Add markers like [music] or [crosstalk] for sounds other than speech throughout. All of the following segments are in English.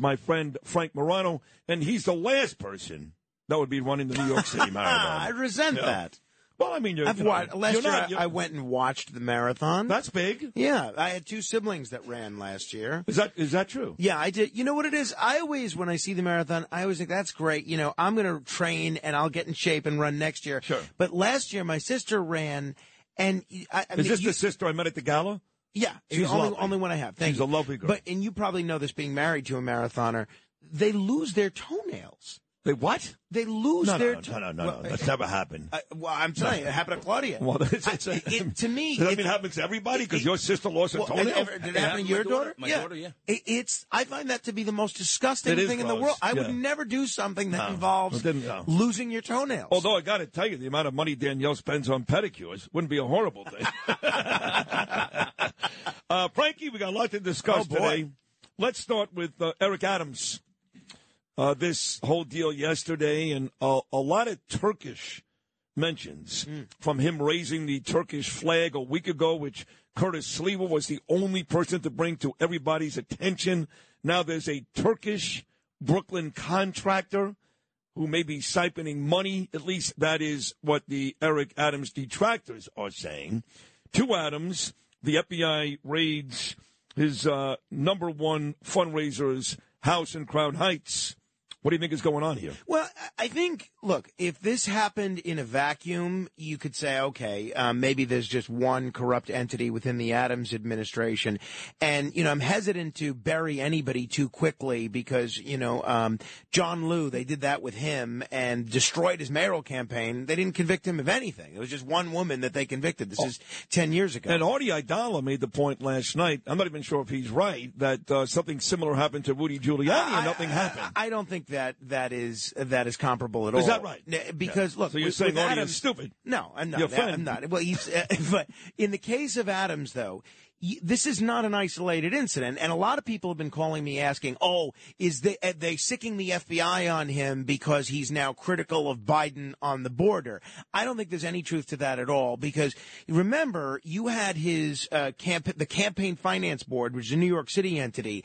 My friend Frank Morano, and he's the last person that would be running the New York City [laughs] Marathon. I resent Yeah. that. Well, I mean, you're, I've you know, watched, last year not- I went and watched the marathon. That's big. yeah, I had two siblings that ran last year. Is that is that true? Yeah, I did. You know what it is? I always, when I see the marathon, I always think that's great. You know, I'm going to train and I'll get in shape and run next year. Sure. But last year, my sister ran, and I, I Is mean, this you- the sister I met at the gala? Yeah, She's the only, lovely. only one I have. Thank She's you. a lovely girl. But and you probably know this, being married to a marathoner, they lose their toenails. They what? They lose No, their no, toe- no, no, no, Well, no. That's never happened. I, well, I'm telling you, it happened to Claudia. Well, it's, [laughs] it's, I- it- to me, does that it- mean it happens to everybody? Because your sister lost her Well, toenail. ever- did it happen to your daughter? My daughter, yeah. It- It's. I find that to be the most disgusting It is thing in the world. I yeah. would never do something that No, involves no. losing your toenails. Although I got to tell you, the amount of money Danielle spends on pedicures wouldn't be a horrible thing. [laughs] [laughs] uh, Frankie, we got a lot to discuss Oh, today. Let's start with uh, Eric Adams. Uh, this whole deal yesterday, and a, a lot of Turkish mentions Hmm. from him raising the Turkish flag a week ago, which Curtis Sliwa was the only person to bring to everybody's attention. Now there's a Turkish Brooklyn contractor who may be siphoning money. At least that is what the Eric Adams detractors are saying. To Adams, the FBI raids his uh, number one fundraiser's house in Crown Heights. What do you think is going on here? Well, I- I think, look, if this happened in a vacuum, you could say, okay, um, maybe there's just one corrupt entity within the Adams administration. And, you know, I'm hesitant to bury anybody too quickly because, you know, um, John Liu, they did that with him and destroyed his mayoral campaign. They didn't convict him of anything. It was just one woman that they convicted. This is 10 years ago. And Artie Aidala made the point last night. I'm not even sure if he's right that uh, something similar happened to Rudy Giuliani and nothing happened. I don't think that that is that is comparable at all. Is that right? Because look, So you're with- saying with Adams- stupid? No, I'm not. Your friend. I'm not. Well, he's, uh, [laughs] but in the case of Adams, though. This is not an isolated incident, and a lot of people have been calling me asking, "Oh, is they they sicking the FBI on him because he's now critical of Biden on the border?" I don't think there's any truth to that at all. Because remember, you had his uh, camp the campaign finance board, which is a New York City entity,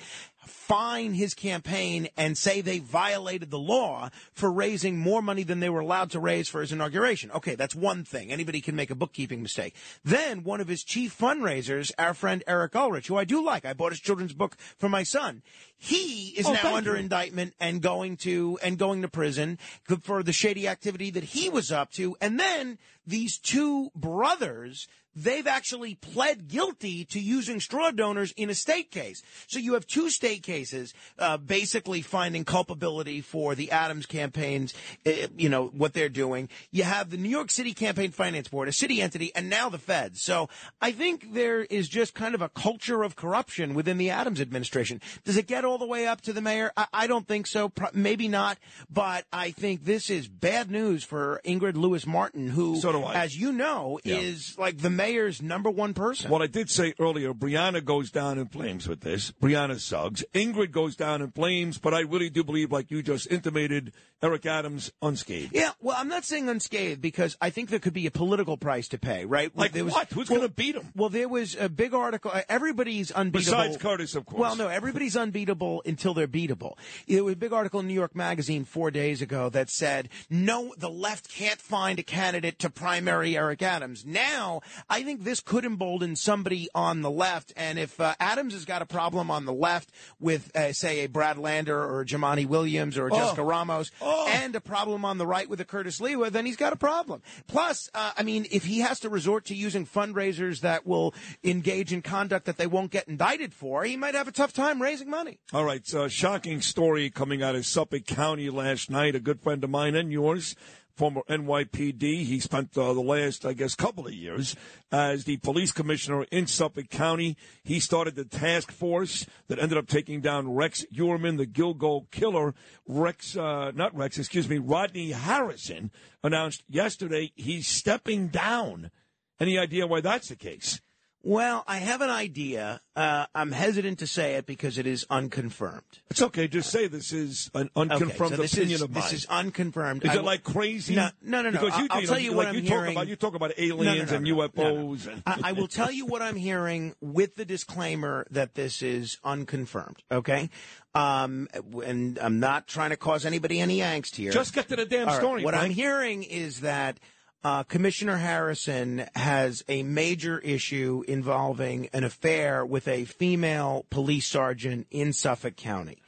fine his campaign and say they violated the law for raising more money than they were allowed to raise for his inauguration. Okay, that's one thing. Anybody can make a bookkeeping mistake. Then one of his chief fundraisers, our friend Eric Ulrich, who I do like, I bought his children's book for my son. He is Oh, now under you. indictment and going to and going to prison for the shady activity that he was up to. And then these two brothers they've actually pled guilty to using straw donors in a state case. So you have two state cases, uh, basically finding culpability for the Adams campaigns, uh, you know, what they're doing. You have the New York City Campaign Finance Board, a city entity, and now the feds. So I think there is just kind of a culture of corruption within the Adams administration. Does it get all the way up to the mayor? I, I don't think so. Pro- maybe not. But I think this is bad news for Ingrid Lewis Martin, who, So as you know, Yeah. is like the mayor's number one person. What I did say earlier, Brianna goes down in flames with this. Brianna Suggs. Ingrid goes down in flames, but I really do believe, like you just intimated, Eric Adams unscathed. Yeah, well, I'm not saying unscathed because I think there could be a political price to pay, right? Like there was, what? Who's well, going to beat him? Well, there was a big article. uh, Everybody's unbeatable. Besides Curtis, of course. Well, no, everybody's unbeatable until they're beatable. There was a big article in New York Magazine four days ago that said, no, the left can't find a candidate to primary Eric Adams. Now, I think this could embolden somebody on the left. And if uh, Adams has got a problem on the left with, uh, say, a Brad Lander or a Jumaane Williams or a Oh. Jessica Ramos, and a problem on the right with a Curtis Sliwa, then he's got a problem. Plus, uh, I mean, if he has to resort to using fundraisers that will engage in conduct that they won't get indicted for, he might have a tough time raising money. All right, so shocking story coming out of Suffolk County last night. A good friend of mine and yours former NYPD. He spent uh, the last, I guess, couple of years as the police commissioner in Suffolk County. He started the task force that ended up taking down Rex Heuermann, the Gilgo killer. Rex, uh, not Rex, excuse me, Rodney Harrison announced yesterday he's stepping down. Any idea why that's the case? Well, I have an idea. Uh, I'm hesitant to say it because it is unconfirmed. It's okay. Just say this is an unconfirmed okay, so opinion is, of mine. This is unconfirmed. Is I it like crazy? No, no, no. no. Because you, I'll, you tell know, you like what I'm you hearing. talk about. You talk about no, aliens no, and no, no, UFOs. and- I, I will [laughs] tell you what I'm hearing with the disclaimer that this is unconfirmed. Okay, um, and I'm not trying to cause anybody any angst here. Just get to the damn right, story. What I'm hearing is that uh, Commissioner Harrison has a major issue involving an affair with a female police sergeant in Suffolk County.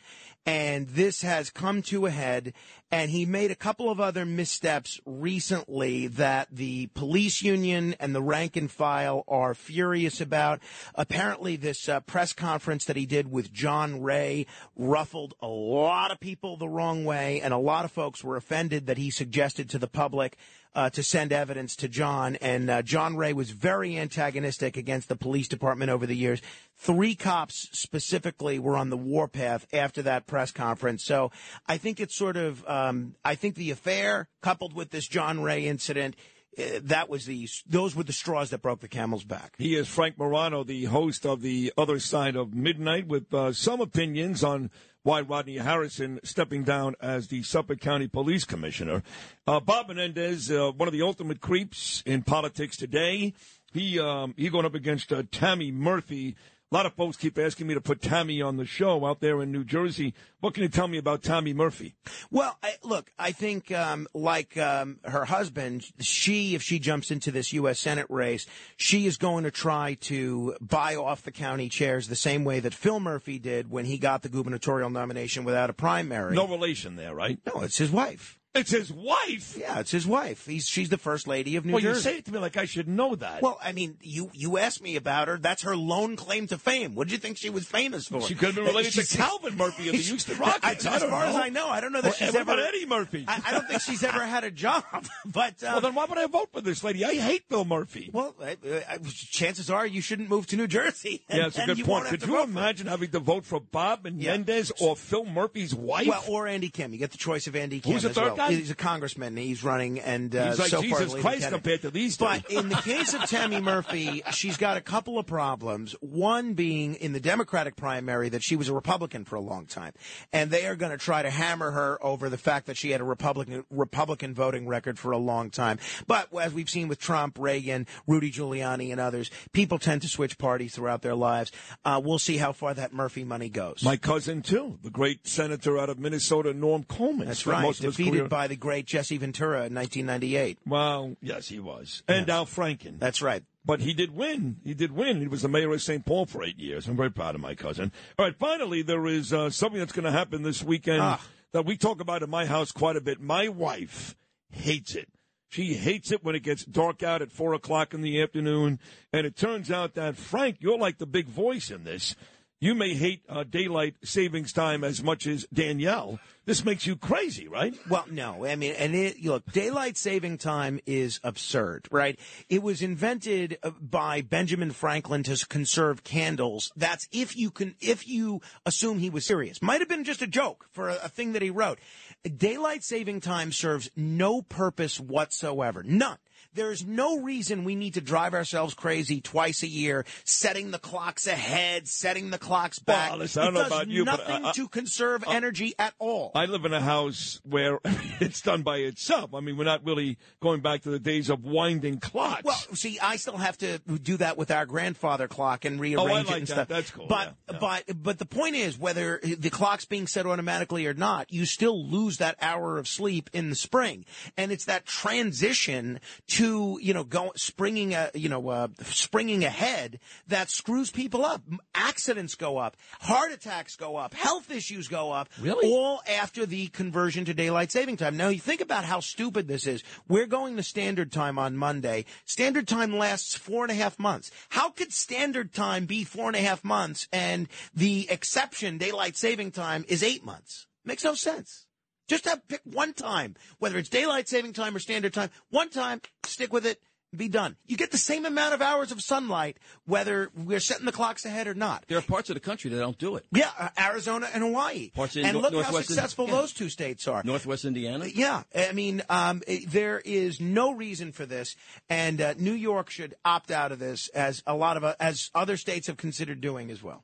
And this has come to a head, and he made a couple of other missteps recently that the police union and the rank and file are furious about. Apparently, this uh, press conference that he did with John Ray ruffled a lot of people the wrong way, and a lot of folks were offended that he suggested to the public uh, to send evidence to John. And uh, John Ray was very antagonistic against the police department over the years. Three cops specifically were on the warpath after that press conference. So I think it's sort of, um, I think the affair coupled with this John Ray incident. Uh, that was the those were the straws that broke the camel's back. He is Frank Morano, the host of the other side of midnight, with uh, some opinions on why Rodney Harrison stepping down as the Suffolk County Police Commissioner. Uh, Bob Menendez, uh, one of the ultimate creeps in politics today. He um, he going up against uh, Tammy Murphy. A lot of folks keep asking me to put Tammy on the show out there in New Jersey. What can you tell me about Tammy Murphy? Well, I, look, I think um, like um, her husband, she, if she jumps into this U.S. Senate race, she is going to try to buy off the county chairs the same way that Phil Murphy did when he got the gubernatorial nomination without a primary. No relation there, right? no, it's his wife. It's his wife. Yeah, it's his wife. He's she's the first lady of New Jersey. well, you say it to me like I should know that. well, I mean, you you asked me about her. That's her lone claim to fame. What did you think she was famous for? She could have been related to Calvin Murphy of the Houston Rockets. I, as far as. I know, I don't know that she's ever Eddie Murphy? I, I don't think she's ever had a job. [laughs] But um, well, then why would I vote for this lady? I hate Bill Murphy. Well, I, I, chances are you shouldn't move to New Jersey. and [laughs] yeah, it's a good point. Could you imagine having to vote for Bob Menendez or Phil Murphy's wife? Well, or Andy Kim. You get the choice of Andy Kim Who's the third well. guy? He's a congressman. He's running, and uh, He's like so Jesus leading Christ compared to these two. But in the case of Tammy Murphy, [laughs] she's got a couple of problems. One being in the Democratic primary that she was a Republican for a long time, and they are going to try to hammer her over the fact that she had a Republican Republican voting record for a long time. But as we've seen with Trump, Reagan, Rudy Giuliani, and others, people tend to switch parties throughout their lives. Uh, we'll see how far that Murphy money goes. My cousin, too, the great senator out of Minnesota, Norm Coleman. That's right. Defeated by the great Jesse Ventura in 1998. Well, yes, he was. And Al Franken. That's right. But he did win. He did win. He was the mayor of St. Paul for eight years. I'm very proud of my cousin. All right, finally, there is uh, something that's going to happen this weekend Ah. that we talk about in my house quite a bit. My wife hates it. She hates it when it gets dark out at four o'clock in the afternoon. And it turns out that, Frank, you're like the big voice in this. You may hate uh, daylight savings time as much as Danielle. This makes you crazy, right? Well, no, I mean, and it, look, daylight saving time is absurd, right? It was invented uh, by Benjamin Franklin to conserve candles. That's if you can, if you assume he was serious. Might have been just a joke for a, a thing that he wrote. Daylight saving time serves no purpose whatsoever. None. There's no reason we need to drive ourselves crazy twice a year, setting the clocks ahead, setting the clocks back. Well, listen, I don't it know does about you, uh, nothing I- I- to conserve uh, energy at all. I live in a house where [laughs] it's done by itself. I mean, we're not really going back to the days of winding clocks. Well, see, I still have to do that with our grandfather clock and rearrange Oh, I it like and that. stuff. That's cool, But yeah, yeah. but but the point is, whether the clock's being set automatically or not, you still lose that hour of sleep in the spring, and it's that transition to you know go springing a you know uh, springing ahead that screws people up. Accidents go up, heart attacks go up, health issues go up. Really? all after the conversion to daylight saving time. Now you think about how stupid this is. We're going to standard time on Monday. Standard time lasts four and a half months. How could standard time be four and a half months and the exception, daylight saving time, is eight months? Makes no sense. Just have pick one time, whether it's daylight saving time or standard time. One time, stick with it be done. You get the same amount of hours of sunlight whether we're setting the clocks ahead or not. There are parts of the country that don't do it. Yeah, uh, Arizona and Hawaii. Parts and no- look how successful Ind- yeah. those two states are. Northwest Indiana. Yeah, I mean, um, eh, there is no reason for this, and uh, New York should opt out of this, as a lot of uh, as other states have considered doing as well.